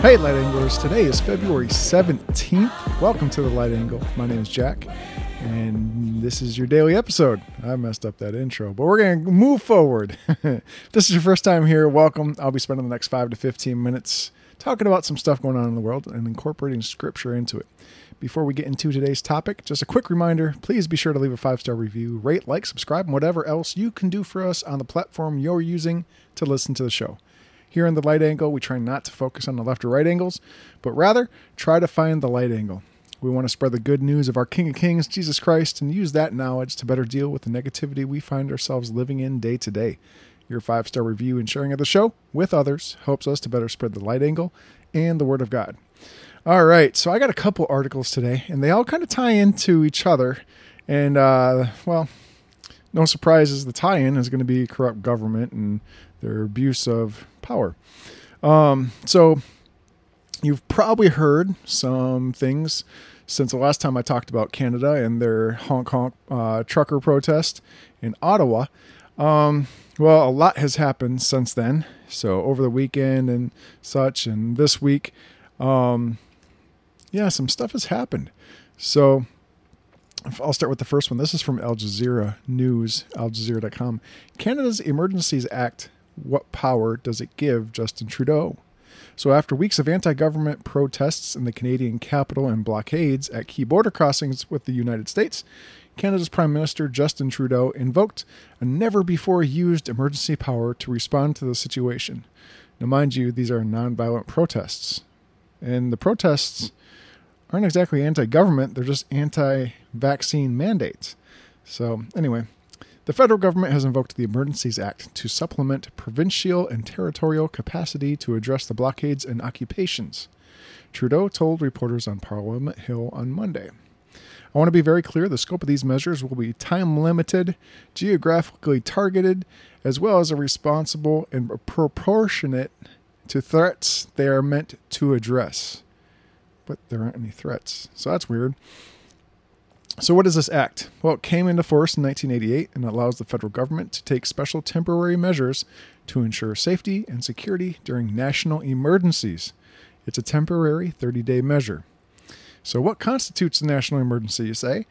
Hey, Light Anglers. Today is February 17th. Welcome to the Light Angle. My name is Jack, and this is your daily episode. I messed up that intro, but we're going to move forward. this is your first time here, welcome. I'll be spending the next 5 to 15 minutes talking about some stuff going on in the world and incorporating scripture into it. Before we get into today's topic, just a quick reminder please be sure to leave a five star review, rate, like, subscribe, and whatever else you can do for us on the platform you're using to listen to the show. Here in the light angle, we try not to focus on the left or right angles, but rather try to find the light angle. We want to spread the good news of our King of Kings, Jesus Christ, and use that knowledge to better deal with the negativity we find ourselves living in day to day. Your five star review and sharing of the show with others helps us to better spread the light angle and the Word of God. All right, so I got a couple articles today, and they all kind of tie into each other. And, uh, well, no surprises, the tie in is going to be corrupt government and their abuse of power. Um, so, you've probably heard some things since the last time I talked about Canada and their honk honk uh, trucker protest in Ottawa. Um, well, a lot has happened since then. So, over the weekend and such, and this week, um, yeah, some stuff has happened. So I'll start with the first one. This is from Al Jazeera News, aljazeera.com. Canada's Emergencies Act, what power does it give Justin Trudeau? So, after weeks of anti government protests in the Canadian capital and blockades at key border crossings with the United States, Canada's Prime Minister Justin Trudeau invoked a never before used emergency power to respond to the situation. Now, mind you, these are nonviolent protests. And the protests aren't exactly anti government, they're just anti vaccine mandates. So, anyway, the federal government has invoked the Emergencies Act to supplement provincial and territorial capacity to address the blockades and occupations. Trudeau told reporters on Parliament Hill on Monday. I want to be very clear the scope of these measures will be time limited, geographically targeted, as well as responsible and proportionate to threats they are meant to address but there aren't any threats. So that's weird. So, what is this act? Well, it came into force in 1988 and allows the federal government to take special temporary measures to ensure safety and security during national emergencies. It's a temporary 30 day measure. So, what constitutes a national emergency, you say?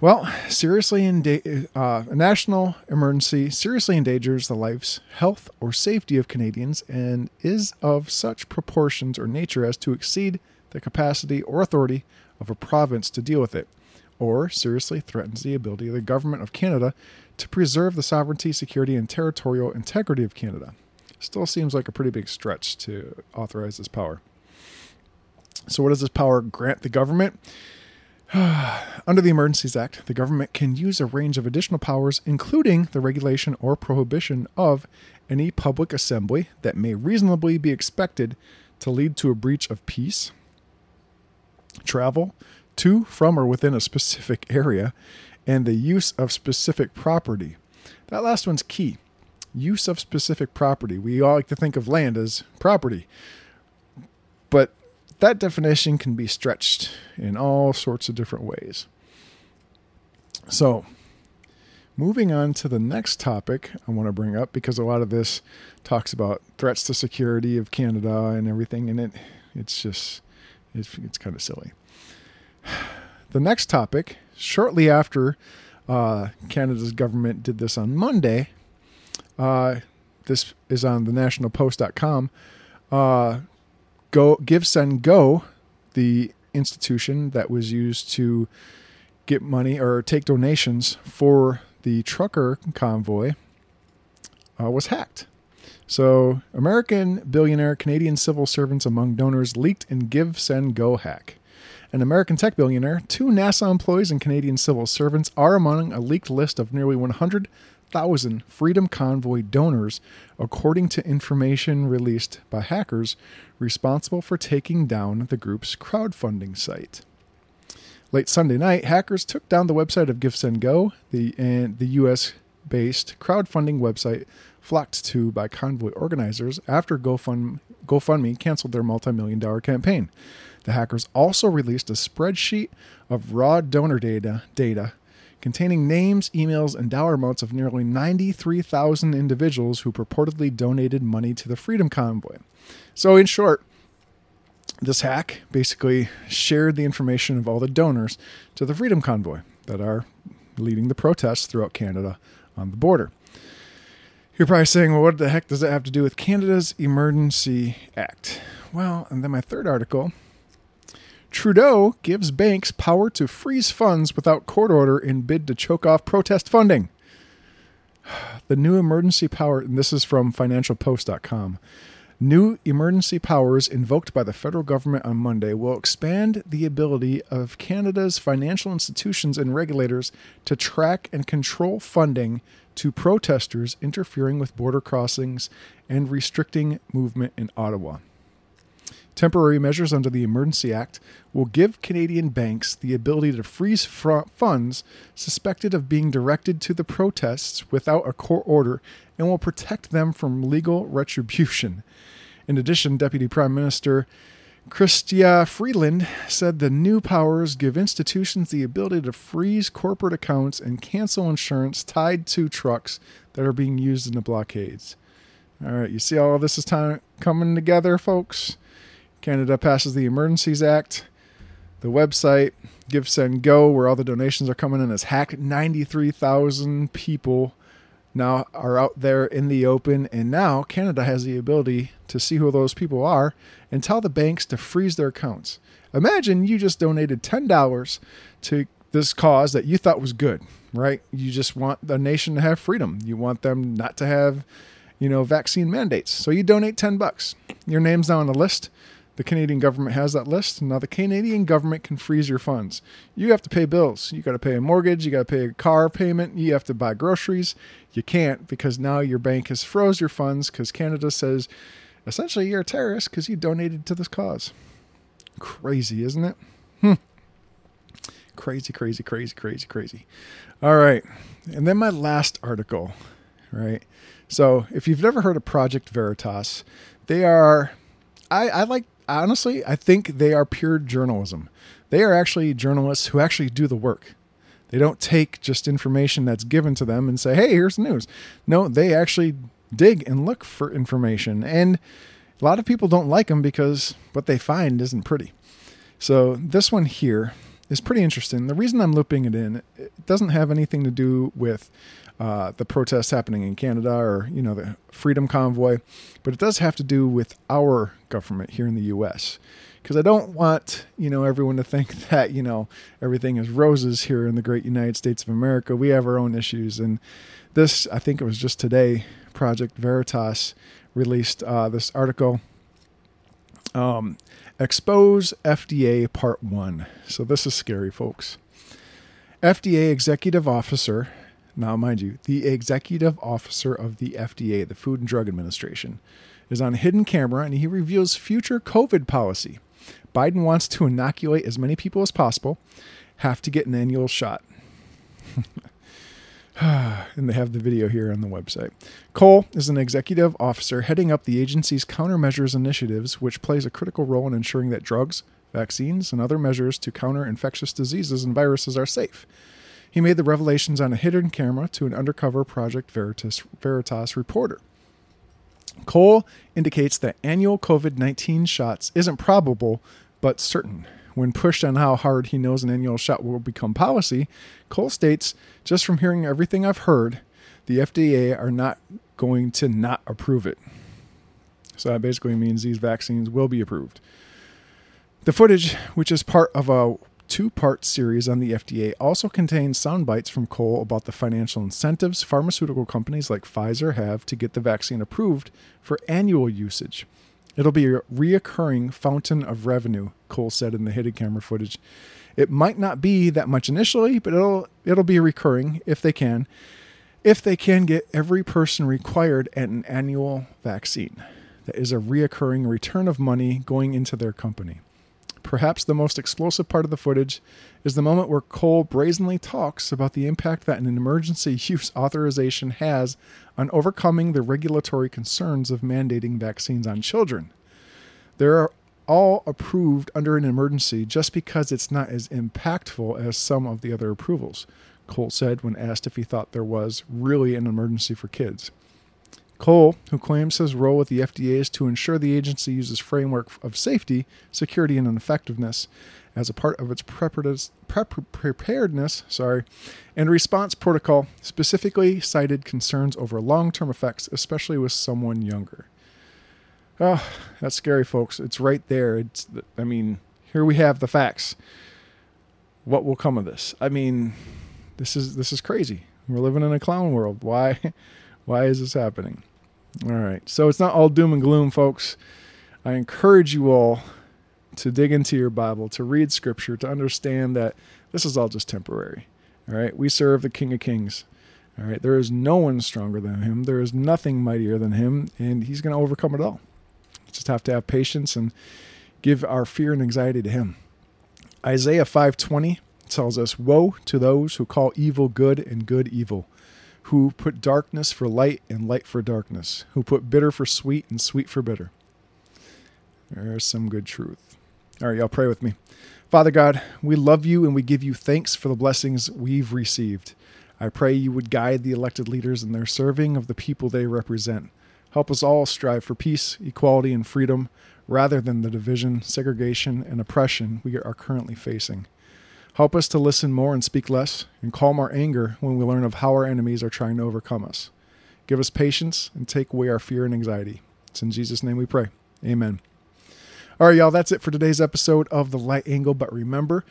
Well, seriously enda- uh, a national emergency seriously endangers the lives, health, or safety of Canadians and is of such proportions or nature as to exceed the capacity or authority of a province to deal with it, or seriously threatens the ability of the Government of Canada to preserve the sovereignty, security, and territorial integrity of Canada. Still seems like a pretty big stretch to authorize this power. So, what does this power grant the government? Under the Emergencies Act, the government can use a range of additional powers, including the regulation or prohibition of any public assembly that may reasonably be expected to lead to a breach of peace, travel to, from, or within a specific area, and the use of specific property. That last one's key. Use of specific property. We all like to think of land as property, but that definition can be stretched in all sorts of different ways. So, moving on to the next topic I want to bring up because a lot of this talks about threats to security of Canada and everything, and it it's just it's, it's kind of silly. The next topic, shortly after uh, Canada's government did this on Monday, uh, this is on the nationalpost.com. Uh, go give send go the institution that was used to get money or take donations for the trucker convoy uh, was hacked so, American billionaire Canadian civil servants among donors leaked in Give Send Go hack. An American tech billionaire, two NASA employees, and Canadian civil servants are among a leaked list of nearly 100,000 Freedom Convoy donors, according to information released by hackers responsible for taking down the group's crowdfunding site. Late Sunday night, hackers took down the website of GiveSendGo, the, and the U.S. based crowdfunding website flocked to by convoy organizers after GoFund, GoFundMe canceled their multi million dollar campaign. The hackers also released a spreadsheet of raw donor data, data containing names, emails, and dollar amounts of nearly 93,000 individuals who purportedly donated money to the Freedom Convoy. So, in short, this hack basically shared the information of all the donors to the Freedom Convoy that are leading the protests throughout Canada on the border. You're probably saying, well, what the heck does that have to do with Canada's Emergency Act? Well, and then my third article Trudeau gives banks power to freeze funds without court order in bid to choke off protest funding. The new emergency power, and this is from financialpost.com. New emergency powers invoked by the federal government on Monday will expand the ability of Canada's financial institutions and regulators to track and control funding to protesters interfering with border crossings and restricting movement in Ottawa. Temporary measures under the Emergency Act will give Canadian banks the ability to freeze funds suspected of being directed to the protests without a court order and will protect them from legal retribution. In addition, Deputy Prime Minister Chrystia Freeland said the new powers give institutions the ability to freeze corporate accounts and cancel insurance tied to trucks that are being used in the blockades. All right, you see all this is time coming together, folks. Canada passes the Emergencies Act. The website Give Send Go, where all the donations are coming in, is hacked. 93,000 people now are out there in the open, and now Canada has the ability to see who those people are and tell the banks to freeze their accounts. Imagine you just donated $10 to this cause that you thought was good, right? You just want the nation to have freedom. You want them not to have, you know, vaccine mandates. So you donate 10 bucks. Your name's now on the list. The Canadian government has that list. Now the Canadian government can freeze your funds. You have to pay bills. You got to pay a mortgage. You got to pay a car payment. You have to buy groceries. You can't because now your bank has froze your funds because Canada says essentially you're a terrorist because you donated to this cause. Crazy, isn't it? Hmm. Crazy, crazy, crazy, crazy, crazy. All right. And then my last article, right? So if you've never heard of Project Veritas, they are I, I like honestly, I think they are pure journalism. They are actually journalists who actually do the work. They don't take just information that's given to them and say, hey, here's the news. No, they actually dig and look for information. And a lot of people don't like them because what they find isn't pretty. So this one here is pretty interesting. The reason I'm looping it in, it doesn't have anything to do with uh, the protests happening in Canada or you know the Freedom Convoy, but it does have to do with our government here in the U.S. Because I don't want you know everyone to think that you know everything is roses here in the great United States of America. We have our own issues, and this I think it was just today. Project Veritas released uh, this article. Um, Expose FDA Part 1. So, this is scary, folks. FDA Executive Officer now, mind you, the executive officer of the FDA, the Food and Drug Administration, is on hidden camera and he reveals future COVID policy. Biden wants to inoculate as many people as possible, have to get an annual shot. and they have the video here on the website. Cole is an executive officer heading up the agency's countermeasures initiatives, which plays a critical role in ensuring that drugs, vaccines, and other measures to counter infectious diseases and viruses are safe. He made the revelations on a hidden camera to an undercover Project Veritas, Veritas reporter. Cole indicates that annual COVID 19 shots isn't probable, but certain. When pushed on how hard he knows an annual shot will become policy, Cole states, just from hearing everything I've heard, the FDA are not going to not approve it. So that basically means these vaccines will be approved. The footage, which is part of a two part series on the FDA also contains sound bites from Cole about the financial incentives pharmaceutical companies like Pfizer have to get the vaccine approved for annual usage. It'll be a reoccurring fountain of revenue, Cole said in the hidden camera footage. It might not be that much initially, but it'll it'll be recurring if they can. If they can get every person required at an annual vaccine. That is a reoccurring return of money going into their company. Perhaps the most explosive part of the footage is the moment where Cole brazenly talks about the impact that an emergency use authorization has on overcoming the regulatory concerns of mandating vaccines on children. They're all approved under an emergency just because it's not as impactful as some of the other approvals, Cole said when asked if he thought there was really an emergency for kids. Cole, who claims his role with the FDA is to ensure the agency uses framework of safety, security, and effectiveness as a part of its preparedness sorry, and response protocol, specifically cited concerns over long-term effects, especially with someone younger. Oh, that's scary, folks. It's right there. It's, I mean, here we have the facts. What will come of this? I mean, this is this is crazy. We're living in a clown world. Why, why is this happening? All right. So it's not all doom and gloom, folks. I encourage you all to dig into your Bible, to read scripture, to understand that this is all just temporary. All right. We serve the King of Kings. All right. There is no one stronger than him. There is nothing mightier than him, and he's going to overcome it all. Just have to have patience and give our fear and anxiety to him. Isaiah 5:20 tells us, "Woe to those who call evil good and good evil, who put darkness for light and light for darkness, who put bitter for sweet and sweet for bitter." There's some good truth. All right, y'all pray with me. Father God, we love you and we give you thanks for the blessings we've received. I pray you would guide the elected leaders in their serving of the people they represent. Help us all strive for peace, equality, and freedom rather than the division, segregation, and oppression we are currently facing. Help us to listen more and speak less, and calm our anger when we learn of how our enemies are trying to overcome us. Give us patience and take away our fear and anxiety. It's in Jesus' name we pray. Amen. All right, y'all, that's it for today's episode of The Light Angle. But remember,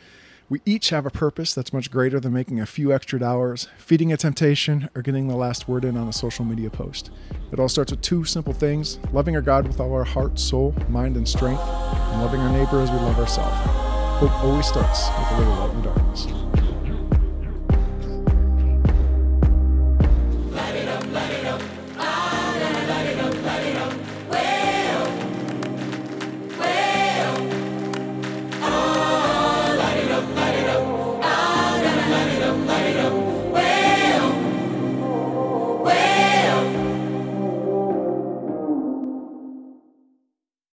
we each have a purpose that's much greater than making a few extra dollars, feeding a temptation, or getting the last word in on a social media post. It all starts with two simple things loving our God with all our heart, soul, mind, and strength, and loving our neighbor as we love ourselves. Hope always starts with a little light in the darkness.